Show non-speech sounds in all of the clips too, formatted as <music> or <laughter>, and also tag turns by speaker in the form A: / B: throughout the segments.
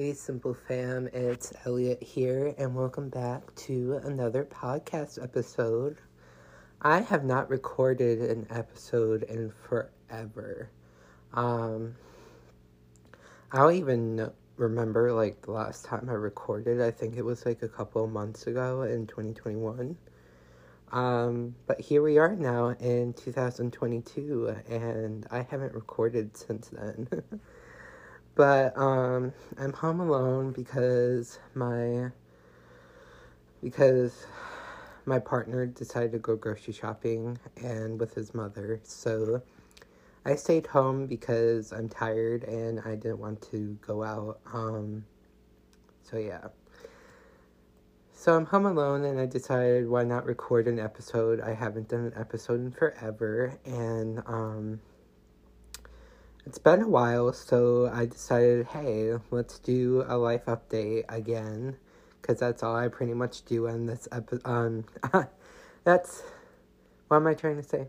A: Hey, Simple Fam, it's Elliot here, and welcome back to another podcast episode. I have not recorded an episode in forever. Um, I don't even remember like the last time I recorded. I think it was like a couple months ago in 2021. Um, but here we are now in 2022, and I haven't recorded since then. <laughs> But um, I'm home alone because my because my partner decided to go grocery shopping and with his mother. So I stayed home because I'm tired and I didn't want to go out. Um, so yeah. So I'm home alone and I decided why not record an episode. I haven't done an episode in forever and um it's been a while, so I decided, hey, let's do a life update again, because that's all I pretty much do on this episode. <laughs> Um, that's what am I trying to say?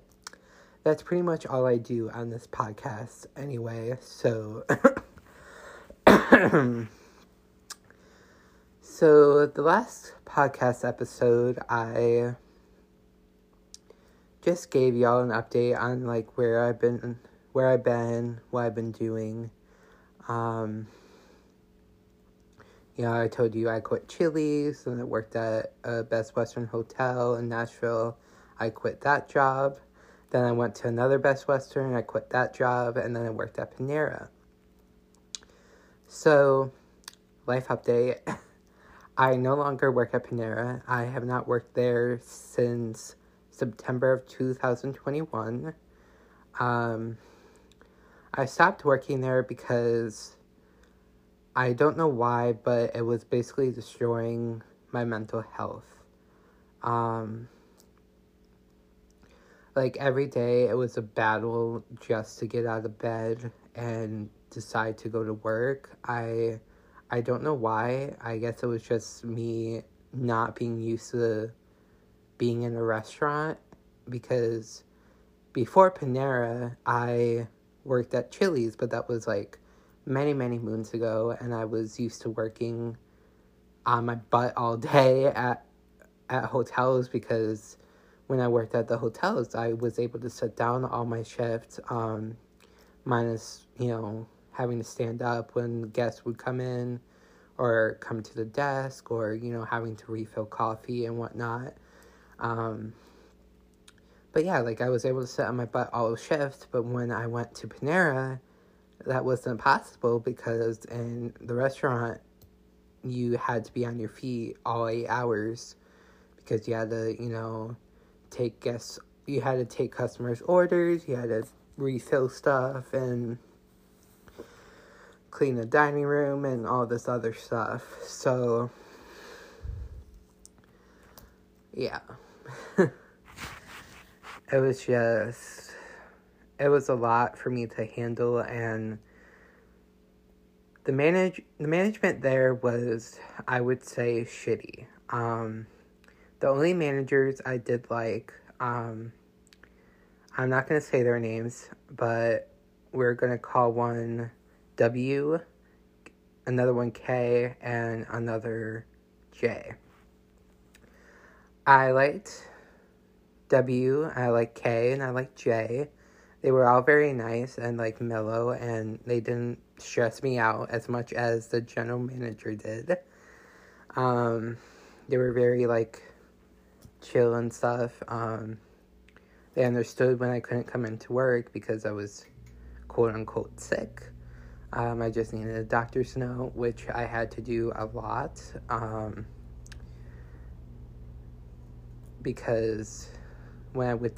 A: That's pretty much all I do on this podcast, anyway. So, <coughs> so the last podcast episode, I just gave y'all an update on like where I've been where I've been, what I've been doing. Um, you know, I told you I quit Chili's and I worked at a Best Western Hotel in Nashville. I quit that job. Then I went to another Best Western. I quit that job. And then I worked at Panera. So, life update. <laughs> I no longer work at Panera. I have not worked there since September of 2021. Um, I stopped working there because I don't know why, but it was basically destroying my mental health. Um, like every day, it was a battle just to get out of bed and decide to go to work. I I don't know why. I guess it was just me not being used to being in a restaurant because before Panera, I worked at Chili's, but that was like many, many moons ago, and I was used to working on my butt all day at at hotels because when I worked at the hotels, I was able to sit down all my shifts, um, minus you know having to stand up when guests would come in or come to the desk or you know having to refill coffee and whatnot. Um, but yeah, like I was able to sit on my butt all shift, but when I went to Panera, that wasn't possible because in the restaurant you had to be on your feet all eight hours because you had to, you know, take guests you had to take customers' orders, you had to refill stuff and clean the dining room and all this other stuff. So yeah. <laughs> it was just it was a lot for me to handle and the manage the management there was I would say shitty. Um, the only managers I did like um, I'm not gonna say their names, but we're gonna call one W, another one K, and another J. I liked W, I like K, and I like J. They were all very nice and like mellow, and they didn't stress me out as much as the general manager did. Um, they were very like chill and stuff. Um, they understood when I couldn't come into work because I was quote unquote sick. Um, I just needed a doctor's note, which I had to do a lot um, because when I would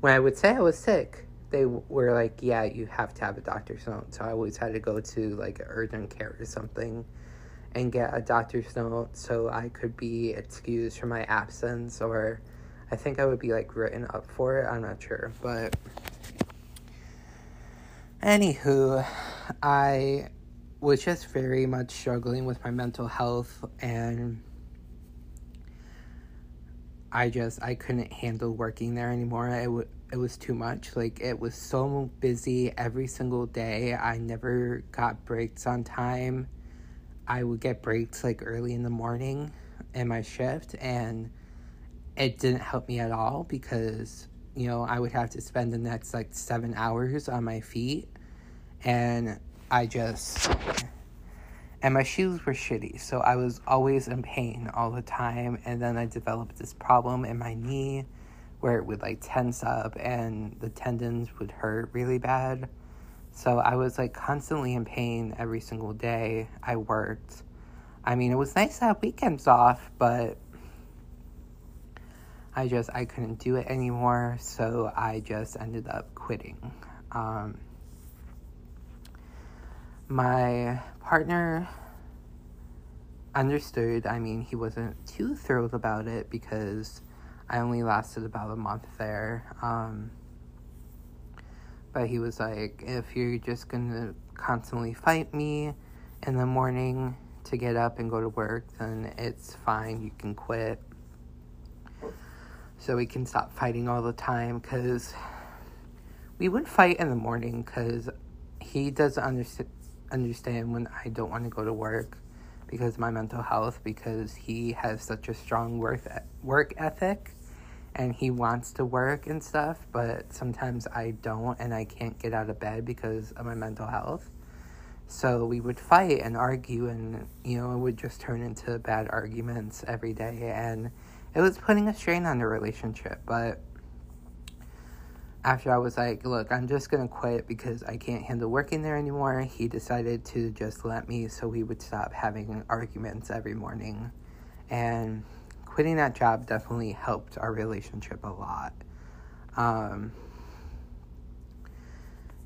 A: when I would say I was sick, they were like, "Yeah, you have to have a doctor's note." So I always had to go to like urgent care or something and get a doctor's note so I could be excused for my absence or I think I would be like written up for it. I'm not sure, but anywho, I was just very much struggling with my mental health and I just I couldn't handle working there anymore. It it was too much. Like it was so busy every single day. I never got breaks on time. I would get breaks like early in the morning in my shift, and it didn't help me at all because you know I would have to spend the next like seven hours on my feet, and I just and my shoes were shitty, so I was always in pain all the time. And then I developed this problem in my knee where it would like tense up and the tendons would hurt really bad. So I was like constantly in pain every single day I worked. I mean, it was nice to have weekends off, but I just I couldn't do it anymore, so I just ended up quitting. Um, my partner understood. I mean, he wasn't too thrilled about it because I only lasted about a month there. Um, but he was like, if you're just gonna constantly fight me in the morning to get up and go to work, then it's fine. You can quit. So we can stop fighting all the time because we would fight in the morning because he doesn't understand understand when I don't want to go to work because my mental health because he has such a strong work work ethic and he wants to work and stuff but sometimes I don't and I can't get out of bed because of my mental health. So we would fight and argue and you know it would just turn into bad arguments every day and it was putting a strain on the relationship but after I was like, look, I'm just gonna quit because I can't handle working there anymore, he decided to just let me so we would stop having arguments every morning. And quitting that job definitely helped our relationship a lot. Um,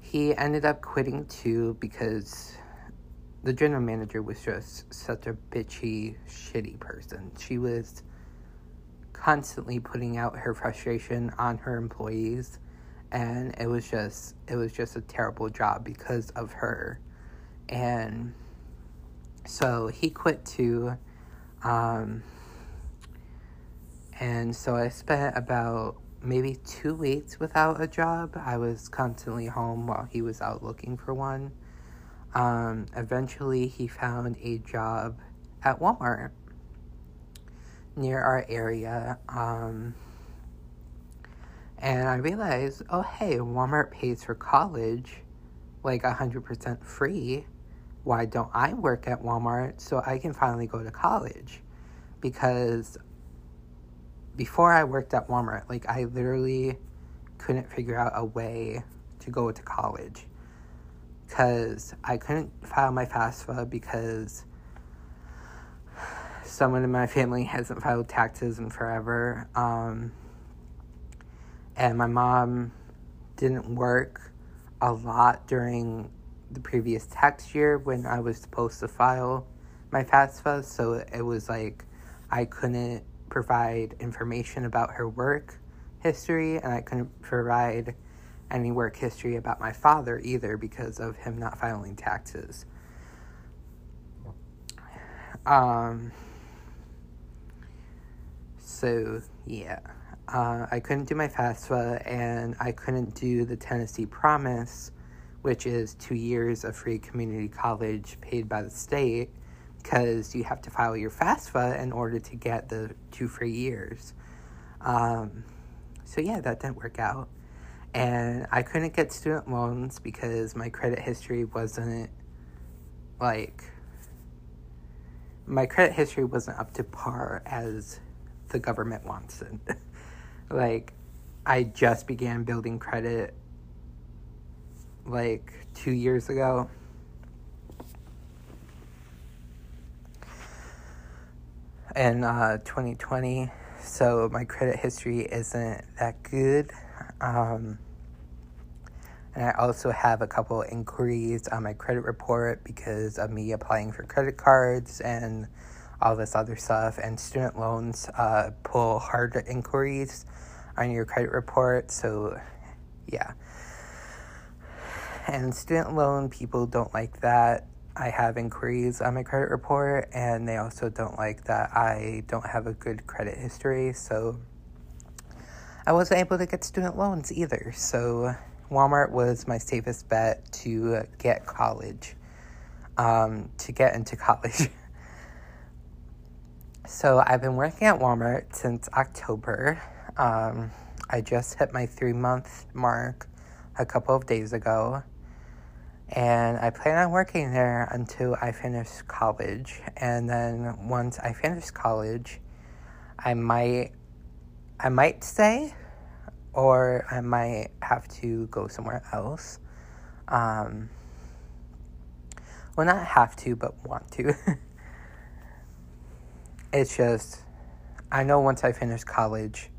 A: he ended up quitting too because the general manager was just such a bitchy, shitty person. She was constantly putting out her frustration on her employees and it was just it was just a terrible job because of her. And so he quit too um, and so i spent about maybe two weeks without a job. I was constantly home while he was out looking for one. Um, eventually he found a job at walmart near our area. Um, and I realized, oh, hey, Walmart pays for college like 100% free. Why don't I work at Walmart so I can finally go to college? Because before I worked at Walmart, like I literally couldn't figure out a way to go to college because I couldn't file my FAFSA because someone in my family <laughs> hasn't filed taxes in forever. Um, and my mom didn't work a lot during the previous tax year when I was supposed to file my FAFSA, so it was like I couldn't provide information about her work history, and I couldn't provide any work history about my father either because of him not filing taxes. Um, so, yeah. Uh, I couldn't do my FAFSA and I couldn't do the Tennessee Promise, which is two years of free community college paid by the state, because you have to file your FAFSA in order to get the two free years. Um, so, yeah, that didn't work out. And I couldn't get student loans because my credit history wasn't like my credit history wasn't up to par as the government wants it. <laughs> like I just began building credit like two years ago. In uh, 2020, so my credit history isn't that good. Um, and I also have a couple inquiries on my credit report because of me applying for credit cards and all this other stuff. And student loans uh, pull hard inquiries on your credit report. So, yeah. And student loan people don't like that. I have inquiries on my credit report, and they also don't like that I don't have a good credit history. So, I wasn't able to get student loans either. So, Walmart was my safest bet to get college. um, to get into <laughs> college. So I've been working at Walmart since October. Um, I just hit my three month mark a couple of days ago. And I plan on working there until I finish college. And then once I finish college, I might I might stay or I might have to go somewhere else. Um, well, not have to, but want to. <laughs> it's just, I know once I finish college,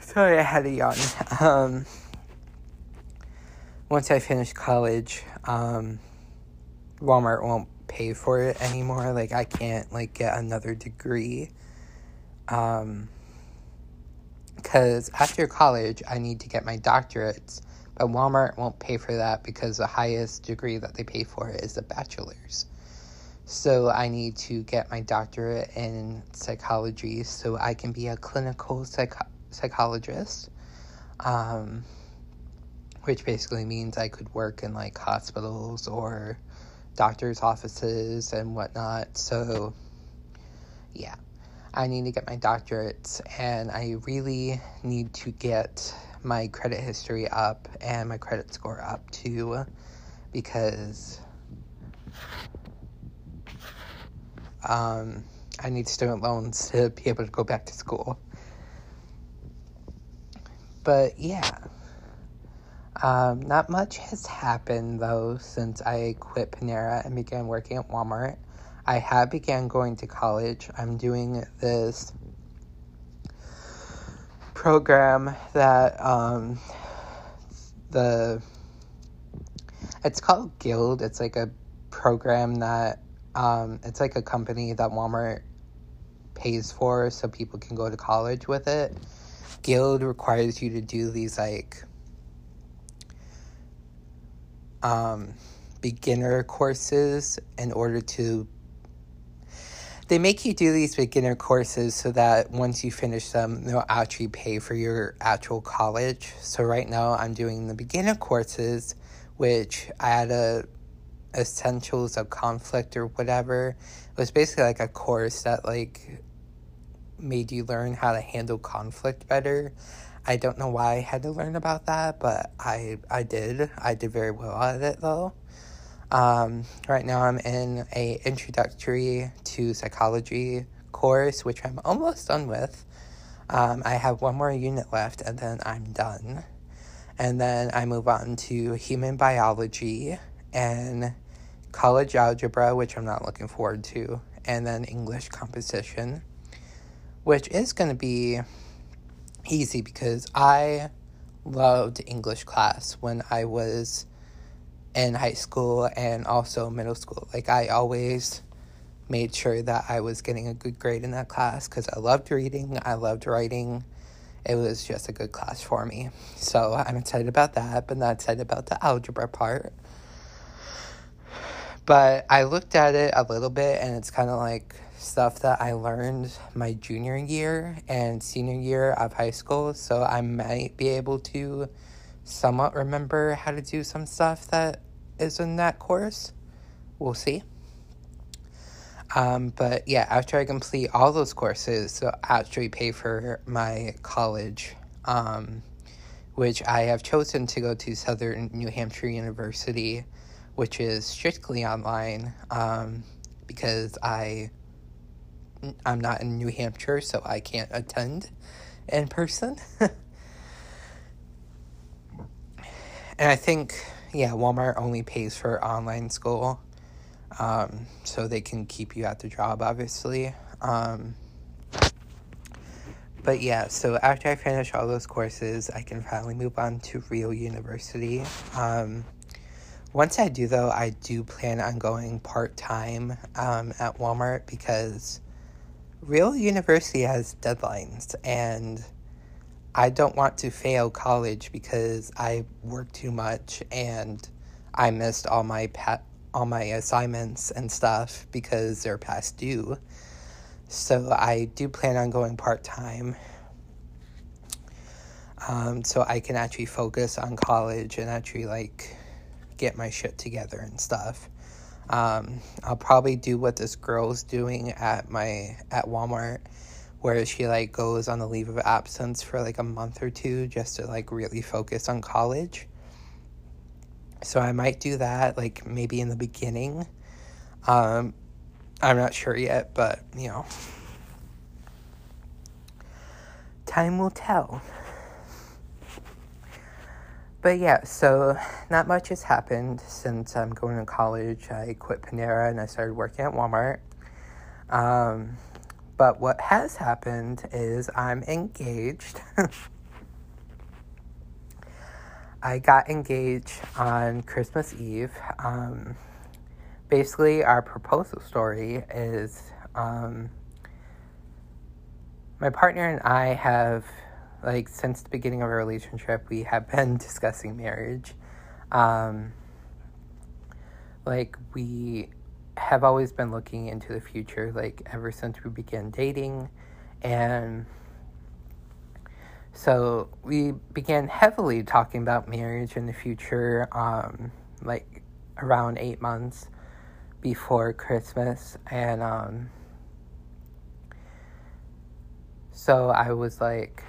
A: sorry, I had a yawn. <laughs> Um, once I finish college, um, Walmart won't pay for it anymore. Like I can't like get another degree. Um cuz after college I need to get my doctorates, but Walmart won't pay for that because the highest degree that they pay for is a bachelor's. So I need to get my doctorate in psychology so I can be a clinical psych- psychologist. Um, which basically means I could work in like hospitals or doctor's offices and whatnot. So, yeah, I need to get my doctorates and I really need to get my credit history up and my credit score up too because um, I need student loans to be able to go back to school. But yeah. Um, not much has happened though since I quit Panera and began working at Walmart. I have began going to college. I'm doing this program that um, the it's called Guild. It's like a program that um, it's like a company that Walmart pays for so people can go to college with it. Guild requires you to do these like um, beginner courses in order to they make you do these beginner courses so that once you finish them they'll actually pay for your actual college so right now i'm doing the beginner courses which i had a essentials of conflict or whatever it was basically like a course that like made you learn how to handle conflict better I don't know why I had to learn about that, but I I did. I did very well at it though. Um, right now I'm in a introductory to psychology course, which I'm almost done with. Um, I have one more unit left, and then I'm done. And then I move on to human biology and college algebra, which I'm not looking forward to, and then English composition, which is going to be easy because I loved English class when I was in high school and also middle school. Like, I always made sure that I was getting a good grade in that class because I loved reading, I loved writing. It was just a good class for me. So I'm excited about that, but not excited about the algebra part. But I looked at it a little bit and it's kind of like stuff that I learned my junior year and senior year of high school, so I might be able to somewhat remember how to do some stuff that is in that course. We'll see. Um, but yeah, after I complete all those courses, so actually pay for my college, um, which I have chosen to go to Southern New Hampshire University, which is strictly online um, because I I'm not in New Hampshire, so I can't attend in person. <laughs> and I think, yeah, Walmart only pays for online school, um, so they can keep you at the job, obviously. Um, but yeah, so after I finish all those courses, I can finally move on to Real University. Um, once I do, though, I do plan on going part time um, at Walmart because real university has deadlines and I don't want to fail college because I work too much and I missed all my pa- all my assignments and stuff because they're past due. So I do plan on going part time. um, so I can actually focus on college and actually like get my shit together and stuff. Um, I'll probably do what this girl's doing at my at Walmart, where she like goes on a leave of absence for like a month or two just to like really focus on college. So I might do that like maybe in the beginning. Um, I'm not sure yet, but you know, time will tell. But yeah, so not much has happened since I'm going to college. I quit Panera and I started working at Walmart. Um, but what has happened is I'm engaged. <laughs> I got engaged on Christmas Eve. Um, basically, our proposal story is um, my partner and I have like since the beginning of our relationship, we have <laughs> been discussing marriage. Um, like we have always been looking into the future, like ever since we began dating, and so we began heavily talking about marriage in the future, um, like around eight months before Christmas, and um, so I was like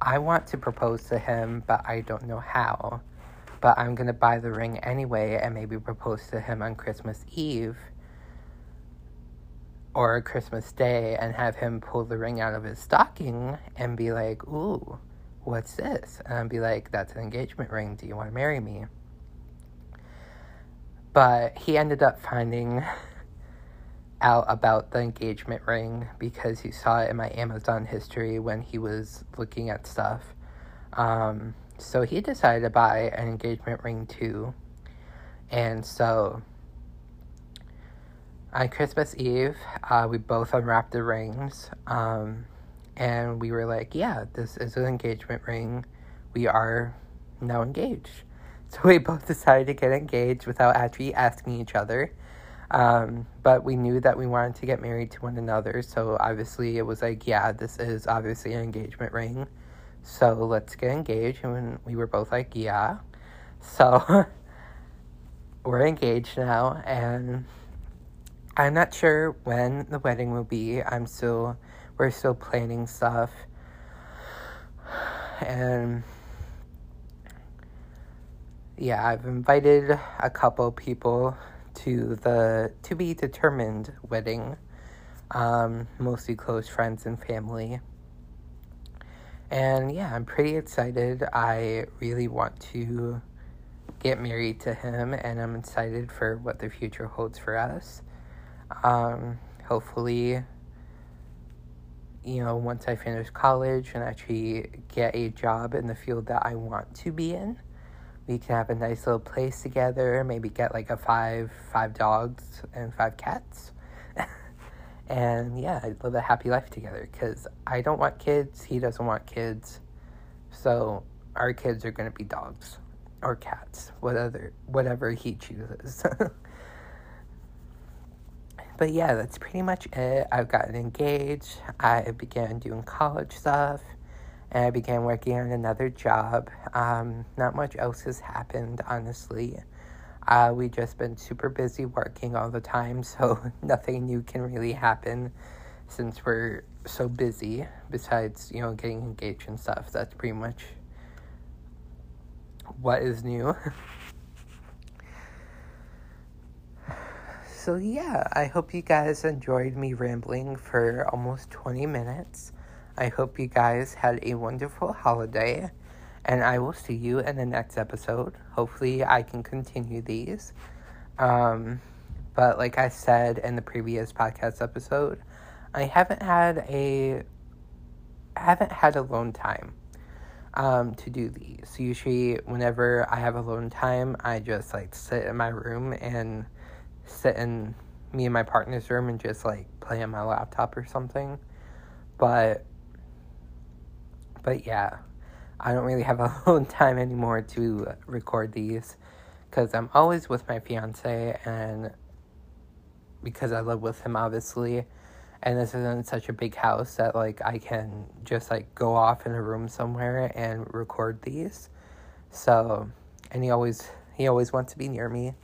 A: I want to propose to him, but I don't know how. But I'm going to buy the ring anyway and maybe propose to him on Christmas Eve or Christmas Day and have him pull the ring out of his stocking and be like, Ooh, what's this? And I'd be like, That's an engagement ring. Do you want to marry me? But he ended up finding <laughs> out about the engagement ring because he saw it in my Amazon history when he was looking at stuff. Um, so he decided to buy an engagement ring too. And so on Christmas Eve, uh, we both unwrapped the rings. Um, and we were like, yeah, this is an engagement ring. We are now engaged. <laughs> So we both decided to get engaged without actually asking each other. Um, but we knew that we wanted to get married to one another, so obviously it was like, yeah, this is obviously an engagement ring. So let's get engaged. And we were both like, yeah. So <laughs> we're engaged now, and I'm not sure when the wedding will be. I'm still, we're still planning stuff. And yeah, I've invited a couple people to the to be determined wedding, um, mostly close friends and family. And yeah, I'm pretty excited. I really want to get married to him, and I'm excited for what the future holds for us. Um, hopefully, you know, once I finish college and actually get a job in the field that I want to be in, we can have a nice little place together maybe get like a five five dogs and five cats. <laughs> And yeah i'd live a happy life together because i don't want kids he doesn't want kids. So our kids are going to be dogs or cats whatever whatever he chooses <laughs> but yeah that's pretty much it i've gotten engaged i began doing college stuff and I began working on another job. Um, not much else has happened, honestly. Uh, we just been super busy working all the time, <laughs> so nothing new can really happen since we're so busy. Besides, you know, getting engaged and stuff. That's pretty much what is new. <laughs> so yeah, I hope you guys enjoyed me rambling for almost 20 minutes. I hope you guys had a wonderful holiday, and I will see you in the next episode. Hopefully, I can continue these. Um, but like I said in the previous podcast episode, I haven't had a haven't had alone time um, to do these. Usually, whenever I have alone time, I just like sit in my room and sit in me and my partner's room and just like play on my laptop or something. But but yeah, I don't really have <laughs> a long time anymore to record these because I'm always with my fiance and because I live with him, obviously. and this isn't such a big house that like I can just like go off in a room somewhere and record these. So, and he always he always wants to be near me,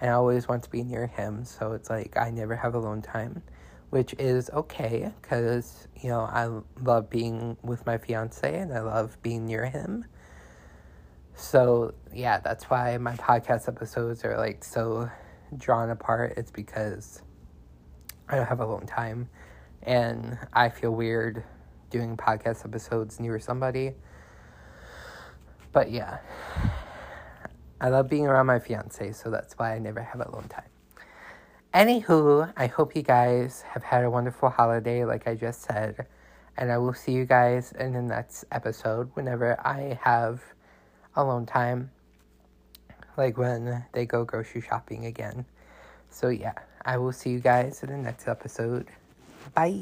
A: and I always want to be near him. So it's like I never have alone time, which is okay because you know I love being with my fiance and I love being near him. So yeah, that's why my podcast episodes are like so drawn apart. It's because I don't have alone time and I feel weird doing podcast episodes near somebody. But yeah, I love being around my fiance, so that's why I never have alone time. Anywho, I hope you guys have had a wonderful holiday, like I just said, and I will see you guys in the next episode whenever I have alone time, like when they go grocery shopping again. So, yeah, I will see you guys in the next episode. Bye.